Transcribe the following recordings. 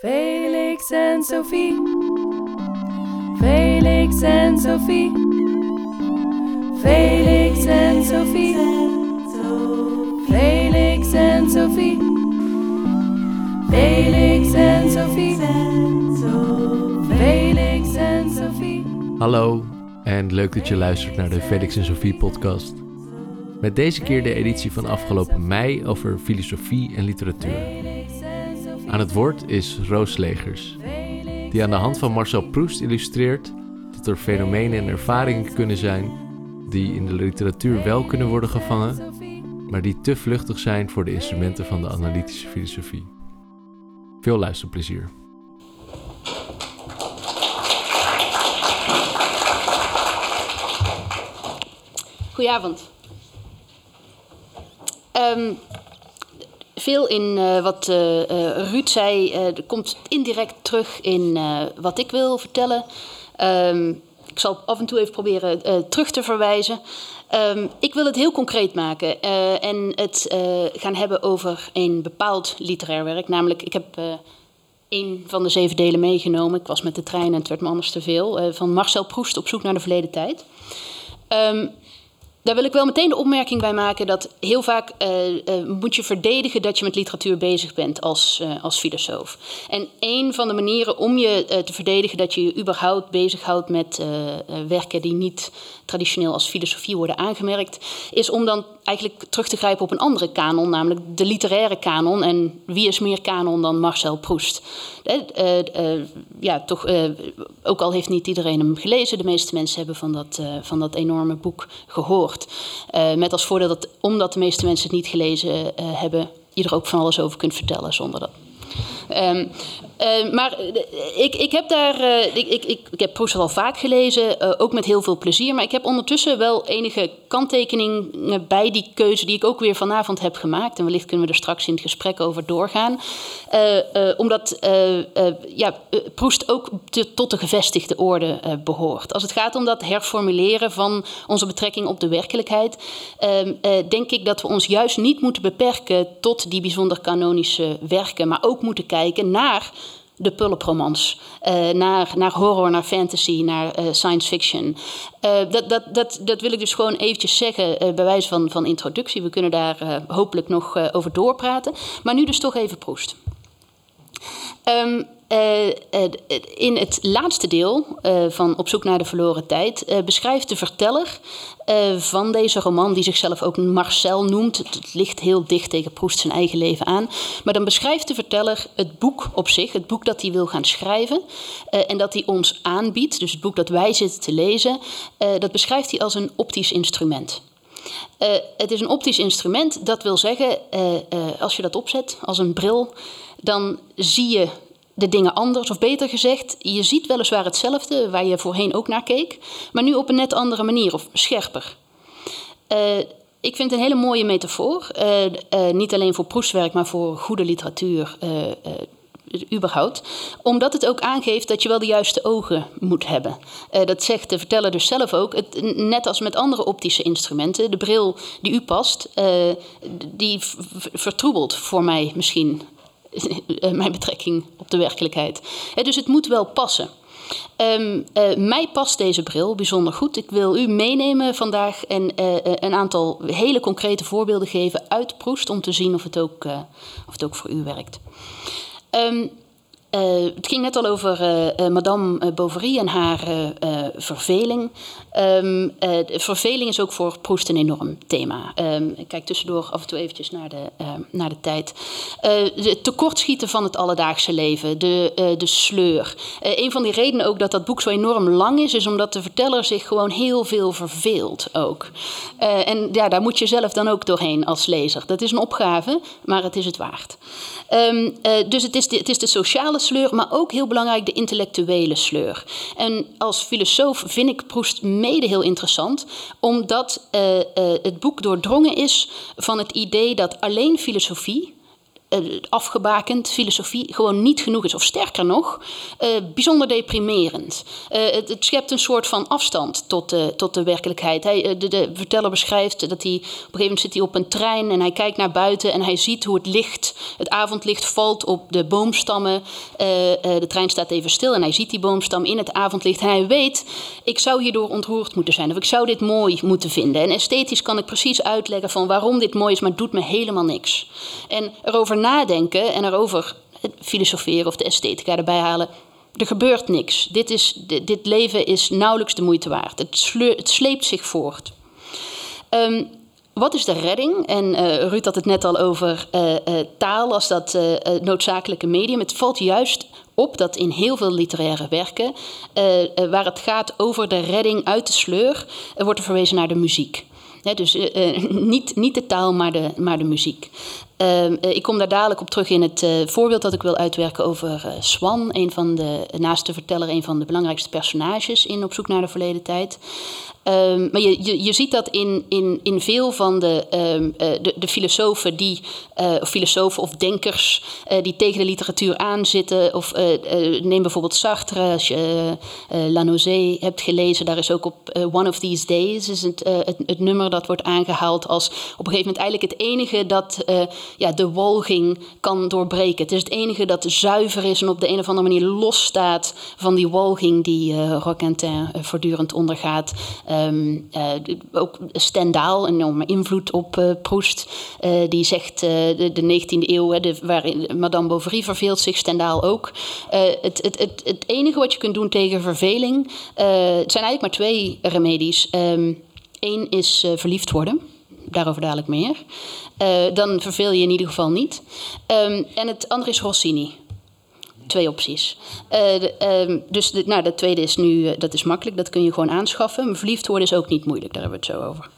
Felix en Sophie. Felix en Sophie. Felix en Sophie. Felix en Sophie. Felix en Sophie. Felix en Sophie. Hallo en leuk dat je luistert naar de Felix en Sophie podcast. Met deze keer de editie van afgelopen mei over filosofie en literatuur. Aan het woord is Roos Legers, die aan de hand van Marcel Proust illustreert dat er fenomenen en ervaringen kunnen zijn die in de literatuur wel kunnen worden gevangen, maar die te vluchtig zijn voor de instrumenten van de analytische filosofie. Veel luisterplezier. Goedenavond. Ehm, veel in eh, wat eh, Ruud zei, komt indirect terug in wat ik wil vertellen. Ehm, ik zal af en toe even proberen terug te verwijzen. Ehm, ik wil het heel concreet maken en het gaan hebben over een bepaald literair werk. Namelijk, ik heb één van de zeven delen meegenomen. Ik was met de trein en het werd me anders te veel. van Marcel Proust op zoek naar de verleden tijd. Um, daar wil ik wel meteen de opmerking bij maken dat heel vaak uh, moet je verdedigen dat je met literatuur bezig bent als, uh, als filosoof. En een van de manieren om je te verdedigen dat je je überhaupt bezighoudt met werken die niet traditioneel als filosofie worden aangemerkt, is om dan eigenlijk terug te grijpen op een andere kanon, namelijk de literaire kanon. En wie is meer kanon dan Marcel Proust? ja, toch, ook al heeft niet iedereen hem gelezen, de meeste mensen hebben van dat, van dat enorme boek gehoord. Met als voordeel dat, omdat de meeste mensen het niet gelezen hebben, je er ook van alles over kunt vertellen zonder dat. Um, uh, maar ik, ik heb daar, uh, ik, ik, ik, heb Proust al vaak gelezen, uh, ook met heel veel plezier. Maar ik heb ondertussen wel enige kanttekeningen bij die keuze die ik ook weer vanavond heb gemaakt. En wellicht kunnen we er straks in het gesprek over doorgaan. omdat ja, Proust ook tot de gevestigde orde behoort. Als het gaat om dat herformuleren van onze betrekking op de werkelijkheid, ehm, denk ik dat we ons juist niet moeten beperken tot die bijzonder kanonische werken, maar ook moeten kijken naar de pulpromans. Uh, naar, naar horror, naar fantasy, naar uh, science fiction. Uh, dat, dat, dat, dat wil ik dus gewoon eventjes zeggen bij wijze van, van introductie. We kunnen daar hopelijk nog over doorpraten. Maar nu dus toch even Proest. Um, uh, in het laatste deel uh, van Op zoek naar de verloren tijd beschrijft de verteller van deze roman, die zichzelf ook Marcel noemt, het, ligt heel dicht tegen Proust zijn eigen leven aan, maar dan beschrijft de verteller het boek op zich, het boek dat hij wil gaan schrijven en dat hij ons aanbiedt, dus het boek dat wij zitten te lezen, dat beschrijft hij als een optisch instrument. Het is een optisch instrument, dat wil zeggen, als je dat opzet als een bril, dan zie je de dingen anders. Of beter gezegd, je ziet weliswaar hetzelfde waar je voorheen ook naar keek, maar nu op een net andere manier of scherper. Uh, ik vind het een hele mooie metafoor. Uh, uh, niet alleen voor proestwerk, maar voor goede literatuur überhaupt. Omdat het ook aangeeft dat je wel de juiste ogen moet hebben. dat zegt de verteller dus zelf ook. Net als met andere optische instrumenten. De bril die u past, die vertroebelt voor mij misschien Eh, mijn betrekking op de werkelijkheid. dus het moet wel passen. Um, uh, mij past deze bril bijzonder goed. Ik wil u meenemen vandaag en een aantal hele concrete voorbeelden geven uit Proest om te zien of het ook, of het ook voor u werkt. Um, uh, het ging net al over uh, uh, Madame Bovary en haar verveling. Um, verveling is ook voor Proust een enorm thema. Um, ik kijk tussendoor af en toe eventjes naar de, naar de tijd. het tekortschieten van het alledaagse leven, de, de sleur. een van die redenen ook dat dat boek zo enorm lang is, is omdat de verteller zich gewoon heel veel verveelt ook. en ja, daar moet je zelf dan ook doorheen als lezer. Dat is een opgave, maar het is het waard. Dus het is, de, het is de sociale sleur, maar ook heel belangrijk de intellectuele sleur. En als filosoof vind ik Proest mede heel interessant, omdat uh, uh, het boek doordrongen is van het idee dat alleen filosofie eh, afgebakend, filosofie, gewoon niet genoeg is. Of sterker nog, eh, bijzonder deprimerend. Eh, het, het schept een soort van afstand tot tot de werkelijkheid. Hij, eh, de, verteller beschrijft dat hij op een gegeven moment zit hij op een trein en hij kijkt naar buiten en hij ziet hoe het licht, het avondlicht valt op de boomstammen. Eh, eh, de trein staat even stil en hij ziet die boomstam in het avondlicht en hij weet, ik zou hierdoor ontroerd moeten zijn of ik zou dit mooi moeten vinden. En esthetisch kan ik precies uitleggen van waarom dit mooi is, maar het doet me helemaal niks. En erover nadenken en erover filosoferen of de esthetica erbij halen. Er gebeurt niks. Dit, is, dit, leven is nauwelijks de moeite waard. Het, sleur, het sleept zich voort. Ehm, wat is de redding? En eh, Ruud had het net al over eh, eh, taal als dat noodzakelijke medium. Het valt juist op dat in heel veel literaire werken, waar het gaat over de redding uit de sleur, wordt er verwezen naar de muziek. Dus niet, niet de taal, maar de, maar de muziek. Ehm, eh, ik kom daar dadelijk op terug in het eh, voorbeeld dat ik wil uitwerken over eh, Swan, een van de, naast de verteller, een van de belangrijkste personages in Op zoek naar de verleden tijd. Ehm, maar je, je, je ziet dat in, in, in veel van de, ehm, eh, de, de filosofen die, of filosofen of denkers die tegen de literatuur aanzitten. Of neem bijvoorbeeld Sartre, als je La Nausée hebt gelezen, daar is ook op One of These Days is het, het, het nummer dat wordt aangehaald als op een gegeven moment eigenlijk het enige dat ja, de walging kan doorbreken. Het is het enige dat zuiver is en op de een of andere manier losstaat van die walging die eh Roquentin eh, voortdurend ondergaat. Ehm, eh, ook Stendhal, een enorme invloed op Proust, eh, die zegt de, de 19e eeuw, hè, de, waarin Madame Bovary verveelt zich, Stendhal ook. Het, het, het, het enige wat je kunt doen tegen verveling, het zijn eigenlijk maar twee remedies. Eén is verliefd worden daarover dadelijk meer. Eh, dan verveel je in ieder geval niet. Ehm, en het andere is Rossini. Twee opties. Eh, ehm, dus de, nou, de tweede is nu, eh, dat is makkelijk, dat kun je gewoon aanschaffen. Maar verliefd worden is ook niet moeilijk, daar hebben we het zo over.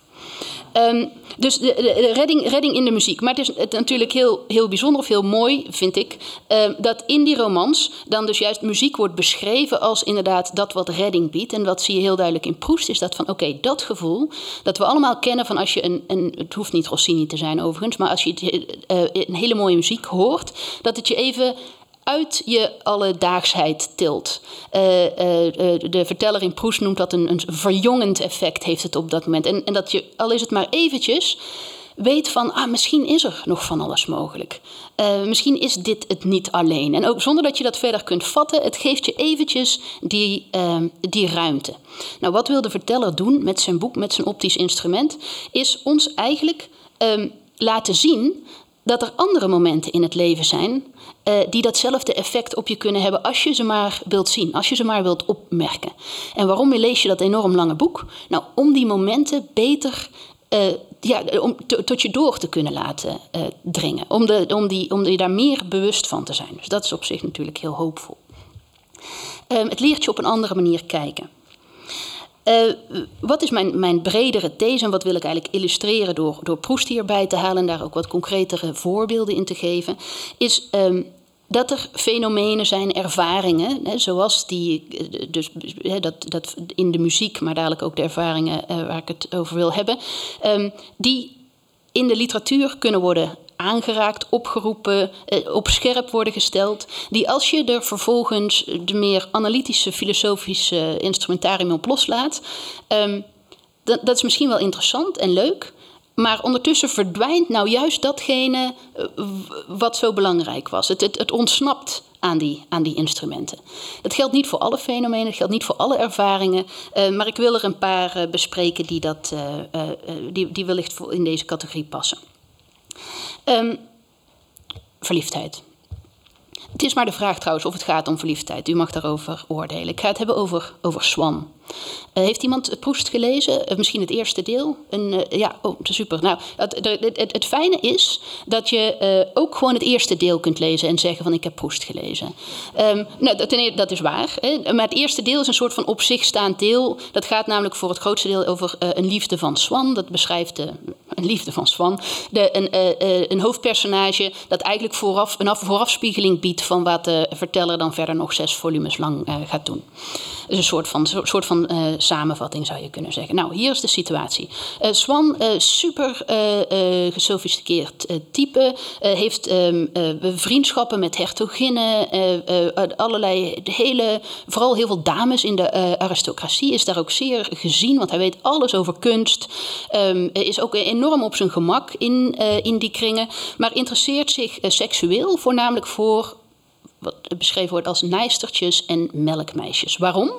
Ehm, dus de, de- redding, redding in de muziek. Maar het is natuurlijk heel, heel bijzonder of heel mooi, vind ik, ehm, dat in die romans dan dus juist muziek wordt beschreven als inderdaad dat wat redding biedt. En dat zie je heel duidelijk in Proest, is dat van oké, dat gevoel dat we allemaal kennen van als je een, een, het hoeft niet Rossini te zijn overigens, maar als je eh, een hele mooie muziek hoort, dat het je even uit je alledaagsheid tilt. Eh, eh, eh, de verteller in Proest noemt dat een, een verjongend effect heeft het op dat moment. En, en dat je, al is het maar eventjes, weet van, ah, misschien is er nog van alles mogelijk. Misschien is dit het niet alleen. En ook zonder dat je dat verder kunt vatten, het geeft je eventjes die, ehm, die ruimte. Nou, wat wil de verteller doen met zijn boek, met zijn optisch instrument, is ons eigenlijk ehm, laten zien dat er andere momenten in het leven zijn eh, die datzelfde effect op je kunnen hebben als je ze maar wilt zien, als je ze maar wilt opmerken. En waarom lees je dat enorm lange boek? Nou, om die momenten beter eh, ja, om to- tot je door te kunnen laten eh, dringen. Om, de, om, die, om je daar meer bewust van te zijn. Dus dat is op zich natuurlijk heel hoopvol. Ehm, het leert je op een andere manier kijken. Eh, wat is mijn, mijn bredere these en wat wil ik eigenlijk illustreren door, door Proest hierbij te halen en daar ook wat concretere voorbeelden in te geven, is ehm, dat er fenomenen zijn, ervaringen, hè, zoals die, eh, dus, hè, dat, dat in de muziek, maar dadelijk ook de ervaringen eh, waar ik het over wil hebben, ehm, die in de literatuur kunnen worden aangeraakt, opgeroepen, eh, op scherp worden gesteld. Die als je er vervolgens de meer analytische, filosofische instrumentarium op loslaat, ehm, dat, dat is misschien wel interessant en leuk. Maar ondertussen verdwijnt nou juist datgene eh, wat zo belangrijk was. Het, het, ontsnapt aan die, aan die instrumenten. Dat geldt niet voor alle fenomenen, dat geldt niet voor alle ervaringen. eh, maar ik wil er een paar bespreken die, dat, die, die wellicht in deze categorie passen. Ehm, verliefdheid. Het is maar de vraag trouwens of het gaat om verliefdheid. U mag daarover oordelen. Ik ga het hebben over, over Swan. Eh, heeft iemand Proest gelezen? Eh, misschien het eerste deel? Een, eh, ja, oh, super. Nou, het, het, het, het fijne is dat je ook gewoon het eerste deel kunt lezen en zeggen van ik heb Proest gelezen. Ehm, nou, eerste, dat is waar. Hè? Maar het eerste deel is een soort van op zich staand deel. Dat gaat namelijk voor het grootste deel over een liefde van Swan. Dat beschrijft de een liefde van Swan, de, een, eh, eh, een hoofdpersonage dat eigenlijk vooraf, een af- voorafspiegeling biedt van wat de verteller dan verder nog zes volumes lang eh, gaat doen. Dus een soort van, soort van samenvatting zou je kunnen zeggen. Nou, hier is de situatie. Swan, super gesofisticeerd type, heeft ehm, eh, vriendschappen met hertoginnen, allerlei, hele, vooral heel veel dames in de aristocratie, is daar ook zeer gezien, want hij weet alles over kunst, ehm, is ook enorm op zijn gemak in, eh, in die kringen, maar interesseert zich eh, seksueel voornamelijk voor wat beschreven wordt als nijstertjes en melkmeisjes. Waarom?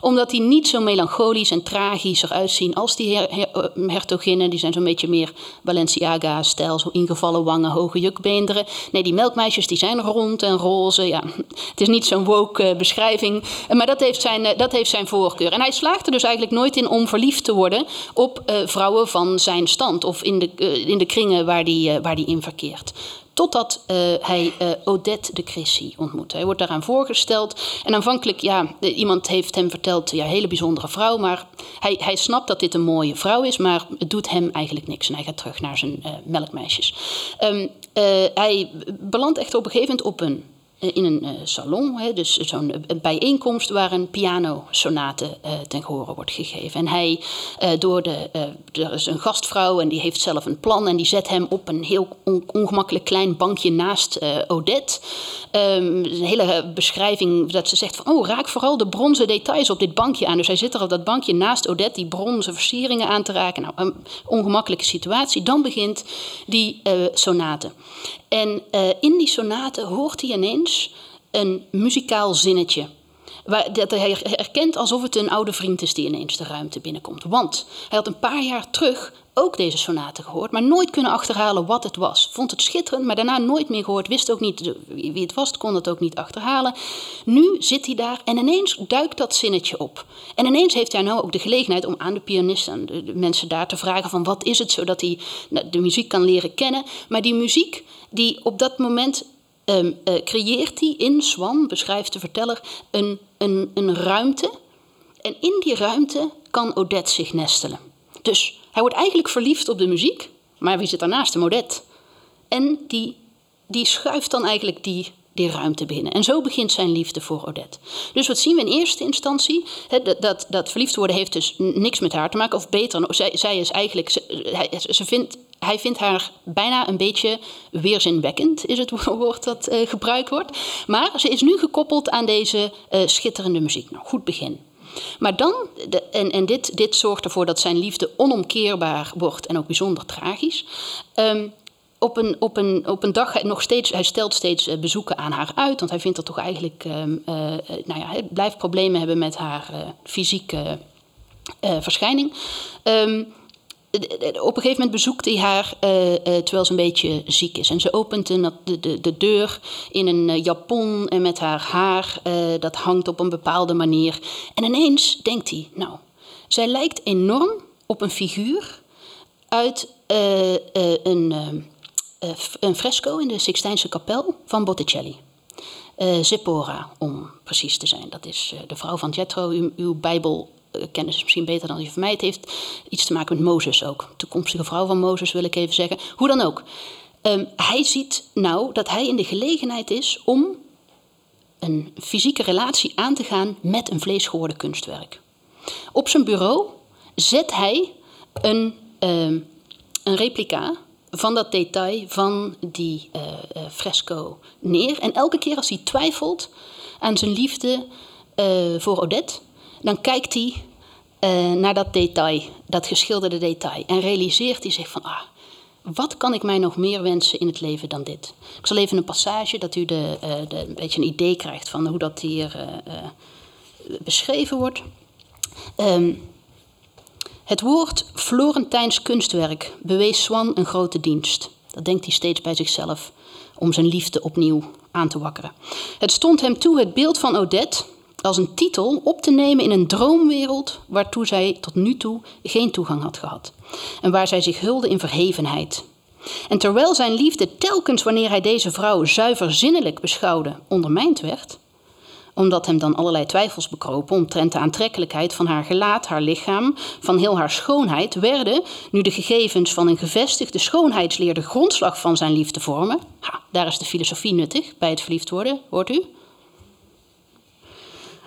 Omdat die niet zo melancholisch en tragisch eruit zien als die eh, hertoginnen. Die zijn zo'n beetje meer Balenciaga-stijl, zo ingevallen wangen, hoge jukbeenderen. Nee, die melkmeisjes die zijn rond en roze. Ja, het is niet zo'n woke eh, beschrijving, eh, maar dat heeft, zijn, dat heeft zijn voorkeur. En hij slaagt er dus eigenlijk nooit in om verliefd te worden op vrouwen van zijn stand of in de, in de kringen waar die, eh, waar die in verkeert. Totdat eh, hij eh, Odette de Crécy ontmoet. Hij wordt daaraan voorgesteld. En aanvankelijk, ja, iemand heeft hem verteld, ja, hele bijzondere vrouw. Maar hij, hij snapt dat dit een mooie vrouw is, maar het doet hem eigenlijk niks. En hij gaat terug naar zijn eh, melkmeisjes. Ehm, eh, hij belandt echter op een gegeven moment op een in een eh, salon, dus zo'n eh, bijeenkomst waar een pianosonate eh ten gehore wordt gegeven. En hij, eh, door de, eh, er is een gastvrouw en die heeft zelf een plan en die zet hem op een heel on- ongemakkelijk klein bankje naast eh, Odette. Ehm, een hele beschrijving dat ze zegt van, oh raak vooral de bronzen details op dit bankje aan. Dus hij zit er op dat bankje naast Odette die bronzen versieringen aan te raken. Nou, een ongemakkelijke situatie. Dan begint die eh, sonate. En eh, in die sonate hoort hij ineens een muzikaal zinnetje. Waar, dat hij herkent alsof het een oude vriend is die ineens de ruimte binnenkomt. Want hij had een paar jaar terug ook deze sonate gehoord, maar nooit kunnen achterhalen wat het was. Vond het schitterend, maar daarna nooit meer gehoord. Wist ook niet wie het was, kon het ook niet achterhalen. Nu zit hij daar en ineens duikt dat zinnetje op. En ineens heeft hij nou ook de gelegenheid om aan de pianist, aan de, de mensen daar te vragen van wat is het, zodat hij nou, de muziek kan leren kennen. Maar die muziek die op dat moment ehm, eh, creëert hij in Swan, beschrijft de verteller, een, een, een ruimte. En in die ruimte kan Odette zich nestelen. Dus hij wordt eigenlijk verliefd op de muziek, maar wie zit daarnaast hem? Odette. En die, die schuift dan eigenlijk die, die ruimte binnen. En zo begint zijn liefde voor Odette. Dus wat zien we in eerste instantie? Dat, dat, dat verliefd worden heeft dus niks met haar te maken. Of beter, zij, zij is eigenlijk... Ze, hij, vindt, hij vindt haar bijna een beetje weerzinwekkend, is het woord dat eh, gebruikt wordt. Maar ze is nu gekoppeld aan deze eh, schitterende muziek. Nou, goed begin. Maar dan, en, en dit, dit zorgt ervoor dat zijn liefde onomkeerbaar wordt en ook bijzonder tragisch. Ehm, op een, op, een, op een dag, nog steeds, hij stelt steeds eh, bezoeken aan haar uit, want hij vindt er toch eigenlijk, ehm, eh, eh, nou ja, hij blijft problemen hebben met haar fysieke verschijning. Ehm, op een gegeven moment bezoekt hij haar eh, eh, terwijl ze een beetje ziek is. En ze opent een, de, de, de deur in een eh, japon en met haar haar, eh, dat hangt op een bepaalde manier. En ineens denkt hij, nou, zij lijkt enorm op een figuur uit eh, eh, een, eh, eh, een fresco in de Sixtijnse kapel van Botticelli. Eh Zippora, om precies te zijn. Dat is eh, de vrouw van Jethro. Uw, Bijbelkennis is misschien beter dan die van mij. Het heeft iets te maken met Mozes ook. Toekomstige vrouw van Mozes wil ik even zeggen. Hoe dan ook. Ehm, hij ziet nou dat hij in de gelegenheid is om een fysieke relatie aan te gaan met een vleesgeworden kunstwerk. Op zijn bureau zet hij een, ehm, een replica van dat detail van die eh, eh, fresco neer. En elke keer als hij twijfelt aan zijn liefde eh, voor Odette, dan kijkt hij eh, naar dat detail, dat geschilderde detail. En realiseert hij zich van, ah, wat kan ik mij nog meer wensen in het leven dan dit? Ik zal even een passage, dat u de, eh, een beetje een idee krijgt van hoe dat hier eh, beschreven wordt. Ehm, het woord Florentijns kunstwerk bewees Swan een grote dienst. Dat denkt hij steeds bij zichzelf om zijn liefde opnieuw aan te wakkeren. Het stond hem toe het beeld van Odette als een titel op te nemen in een droomwereld waartoe zij tot nu toe geen toegang had gehad. En waar zij zich hulde in verhevenheid. En terwijl zijn liefde telkens wanneer hij deze vrouw zuiver zinnelijk beschouwde ondermijnd werd, omdat hem dan allerlei twijfels bekropen omtrent de aantrekkelijkheid van haar gelaat, haar lichaam, van heel haar schoonheid, werden, nu de gegevens van een gevestigde schoonheidsleer de grondslag van zijn liefde vormen, ha, daar is de filosofie nuttig bij het verliefd worden, hoort u?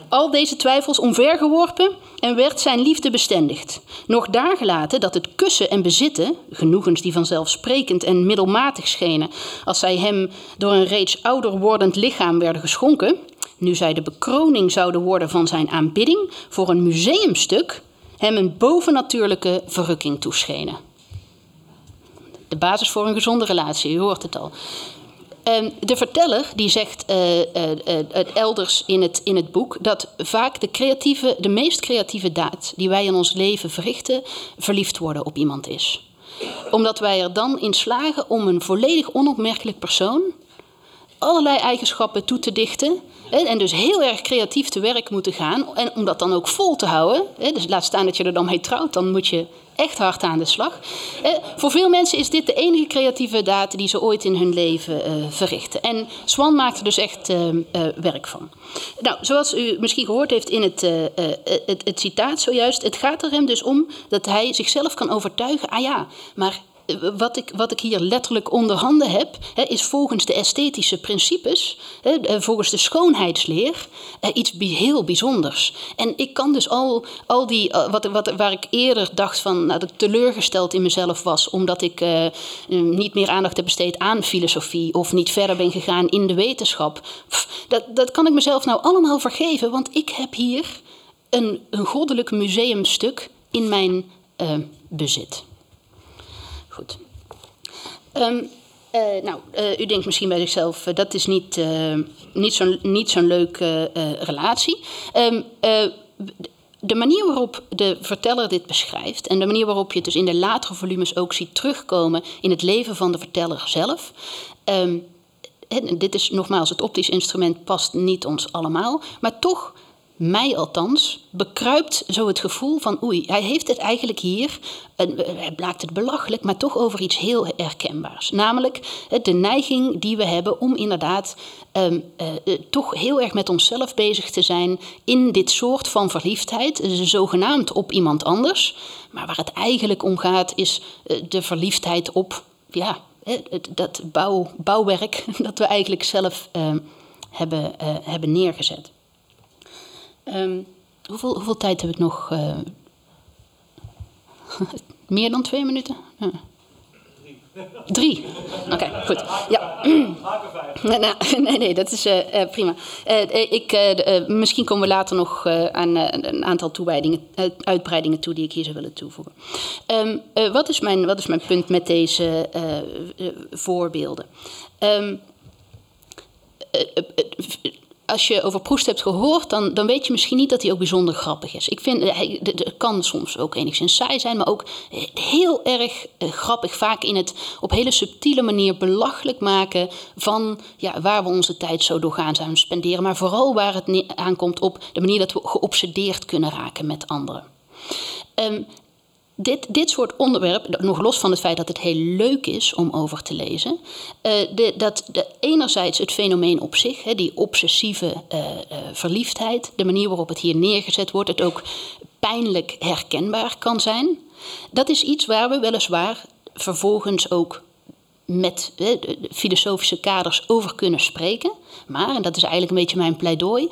Al deze twijfels omvergeworpen en werd zijn liefde bestendigd. Nog daargelaten dat het kussen en bezitten, genoegens die vanzelfsprekend en middelmatig schenen als zij hem door een reeds ouder wordend lichaam werden geschonken, nu zij de bekroning zouden worden van zijn aanbidding voor een museumstuk, hem een bovennatuurlijke verrukking toeschenen. De basis voor een gezonde relatie, u hoort het al. Ehm, de verteller die zegt uh, uh, elders in het, in het boek dat vaak de, creatieve, de meest creatieve daad die wij in ons leven verrichten, verliefd worden op iemand is. Omdat wij er dan in slagen om een volledig onopmerkelijk persoon allerlei eigenschappen toe te dichten. En dus heel erg creatief te werk moeten gaan. En om dat dan ook vol te houden. Dus laat staan dat je er dan mee trouwt, dan moet je echt hard aan de slag. Eh, voor veel mensen is dit de enige creatieve daad die ze ooit in hun leven eh, verrichten. En Swan maakt er dus echt eh, werk van. Nou, zoals u misschien gehoord heeft in het, het, het citaat zojuist, het gaat er hem dus om dat hij zichzelf kan overtuigen. Ah ja, maar wat ik, wat ik hier letterlijk onder handen heb, hè, is volgens de esthetische principes, hè, eh, volgens de schoonheidsleer, eh, iets heel bijzonders. En ik kan dus al, al die, eh, wat, wat, waar ik eerder dacht van, nou, dat ik teleurgesteld in mezelf was, omdat ik niet meer aandacht heb besteed aan filosofie of niet verder ben gegaan in de wetenschap, dat, dat kan ik mezelf nou allemaal vergeven, want ik heb hier een, een goddelijk museumstuk in mijn bezit. Um, uh, nou, uh, u denkt misschien bij zichzelf, uh, dat is niet, niet zo'n niet zo'n leuke relatie. Um, de manier waarop de verteller dit beschrijft en de manier waarop je het dus in de latere volumes ook ziet terugkomen in het leven van de verteller zelf. Um, dit is nogmaals, het optisch instrument past niet ons allemaal, maar toch mij althans, bekruipt zo het gevoel van oei, hij heeft het eigenlijk hier, hij blijkt het belachelijk, maar toch over iets heel herkenbaars. Namelijk de neiging die we hebben om inderdaad um, uh, toch heel erg met onszelf bezig te zijn in dit soort van verliefdheid, zogenaamd op iemand anders. Maar waar het eigenlijk om gaat is uh, de verliefdheid op ja, dat bouw, bouwwerk dat we eigenlijk zelf uh, hebben, hebben neergezet. Um, hoeveel, hoeveel tijd heb ik nog? Uh, meer dan twee minuten? Drie. Oké, goed. Ja. Nee, nee, nee, dat is uh, uh, prima. Ik, misschien komen we later nog aan een aantal toewijdingen, uitbreidingen toe die ik hier zou willen toevoegen. Um, wat, is mijn, wat is mijn punt met deze voorbeelden? Um, als je over Proest hebt gehoord, dan, dan weet je misschien niet dat hij ook bijzonder grappig is. Ik vind, hij het kan soms ook enigszins saai zijn, maar ook heel erg eh, grappig. Vaak in het op hele subtiele manier belachelijk maken van ja, waar we onze tijd zo doorgaan zijn spenderen. Maar vooral waar het aankomt op de manier dat we geobsedeerd kunnen raken met anderen. Um, dit, dit soort onderwerp, nog los van het feit dat het heel leuk is om over te lezen, uh, de, dat de, enerzijds het fenomeen op zich, hè, die obsessieve uh, verliefdheid, de manier waarop het hier neergezet wordt, het ook pijnlijk herkenbaar kan zijn, dat is iets waar we weliswaar vervolgens ook met de filosofische kaders over kunnen spreken. Maar, en dat is eigenlijk een beetje mijn pleidooi,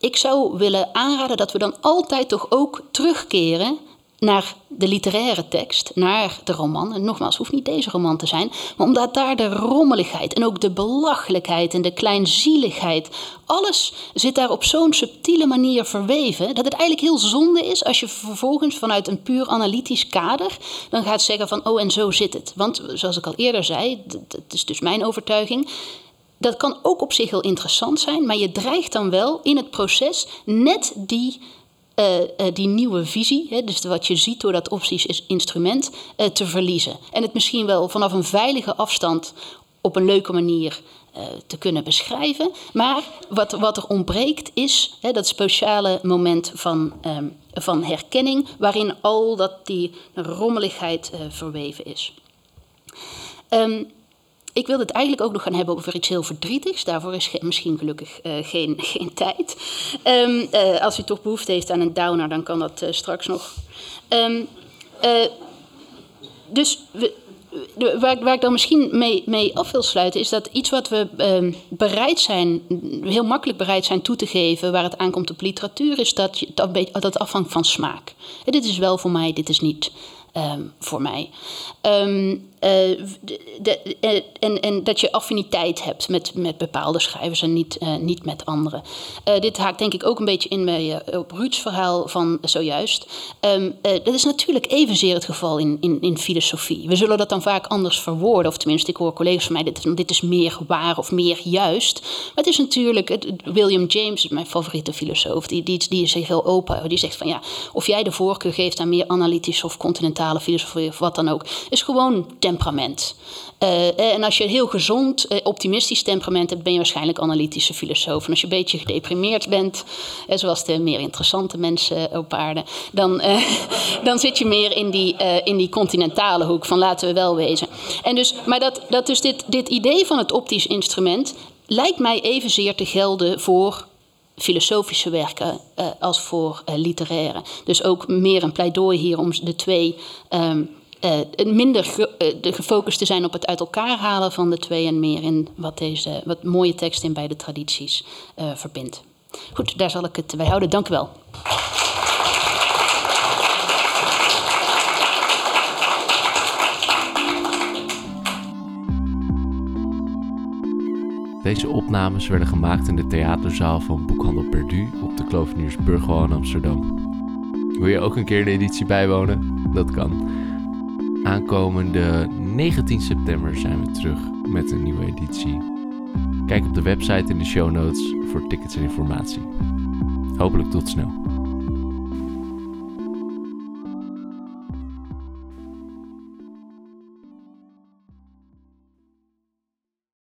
ik zou willen aanraden dat we dan altijd toch ook terugkeren naar de literaire tekst, naar de roman. En nogmaals, hoeft niet deze roman te zijn, maar omdat daar de rommeligheid en ook de belachelijkheid en de kleinzieligheid, alles zit daar op zo'n subtiele manier verweven, dat het eigenlijk heel zonde is als je vervolgens vanuit een puur analytisch kader dan gaat zeggen van, oh en zo zit het. Want zoals ik al eerder zei, dat is dus mijn overtuiging, dat kan ook op zich heel interessant zijn, maar je dreigt dan wel in het proces net die uh, uh, die nieuwe visie, hè, dus wat je ziet door dat opties-instrument, uh, te verliezen. En het misschien wel vanaf een veilige afstand op een leuke manier te kunnen beschrijven. Maar wat, wat er ontbreekt is hè, dat speciale moment van, um, van herkenning, waarin al dat die rommeligheid verweven is. Um, ik wilde het eigenlijk ook nog gaan hebben over iets heel verdrietigs. Daarvoor is misschien gelukkig eh, geen, geen tijd. Ehm, eh, als u toch behoefte heeft aan een downer, dan kan dat eh, straks nog. Ehm, eh, dus we, waar, waar ik dan misschien mee, mee af wil sluiten, is dat iets wat we ehm, bereid zijn, heel makkelijk bereid zijn toe te geven waar het aankomt op literatuur, is dat je, dat, dat afhangt van smaak. En dit is wel voor mij, dit is niet voor mij. Eh, de- eh, en, en dat je affiniteit hebt met, met bepaalde schrijvers en niet, eh, niet met anderen. Eh, dit haakt denk ik ook een beetje in bij, eh, op Ruud's verhaal van zojuist. Ehm, eh, dat is natuurlijk evenzeer het geval in, in, in filosofie. We zullen dat dan vaak anders verwoorden, of tenminste, ik hoor collega's van mij, dit, dit is meer waar of meer juist. Maar het is natuurlijk, het- William James is mijn favoriete filosoof, die, die, is heel open. Die zegt van ja, of jij de voorkeur geeft aan meer analytische of continentale filosofie of wat dan ook, is gewoon temperament. Eh, en als je een heel gezond, eh, optimistisch temperament hebt, ben je waarschijnlijk analytische filosoof. En als je een beetje gedeprimeerd bent, eh, zoals de meer interessante mensen op aarde, dan, eh, dan zit je meer in die, eh, in die continentale hoek van laten we wel wezen. En dus, maar dat, dat dus dit, dit idee van het optisch instrument lijkt mij evenzeer te gelden voor filosofische werken eh, als voor eh, literaire. Dus ook meer een pleidooi hier om de twee ehm, eh, minder eh, gefocust te zijn op het uit elkaar halen van de twee en meer in wat deze wat mooie tekst in beide tradities eh, verbindt. Goed, daar zal ik het bij houden. Dank u wel. Deze opnames werden gemaakt in de theaterzaal van Boekhandel Perdu op de Kloveniersburgwal in Amsterdam. Wil je ook een keer de editie bijwonen? Dat kan. Aankomende 19 september zijn we terug met een nieuwe editie. Kijk op de website in de show notes voor tickets en informatie. Hopelijk tot snel.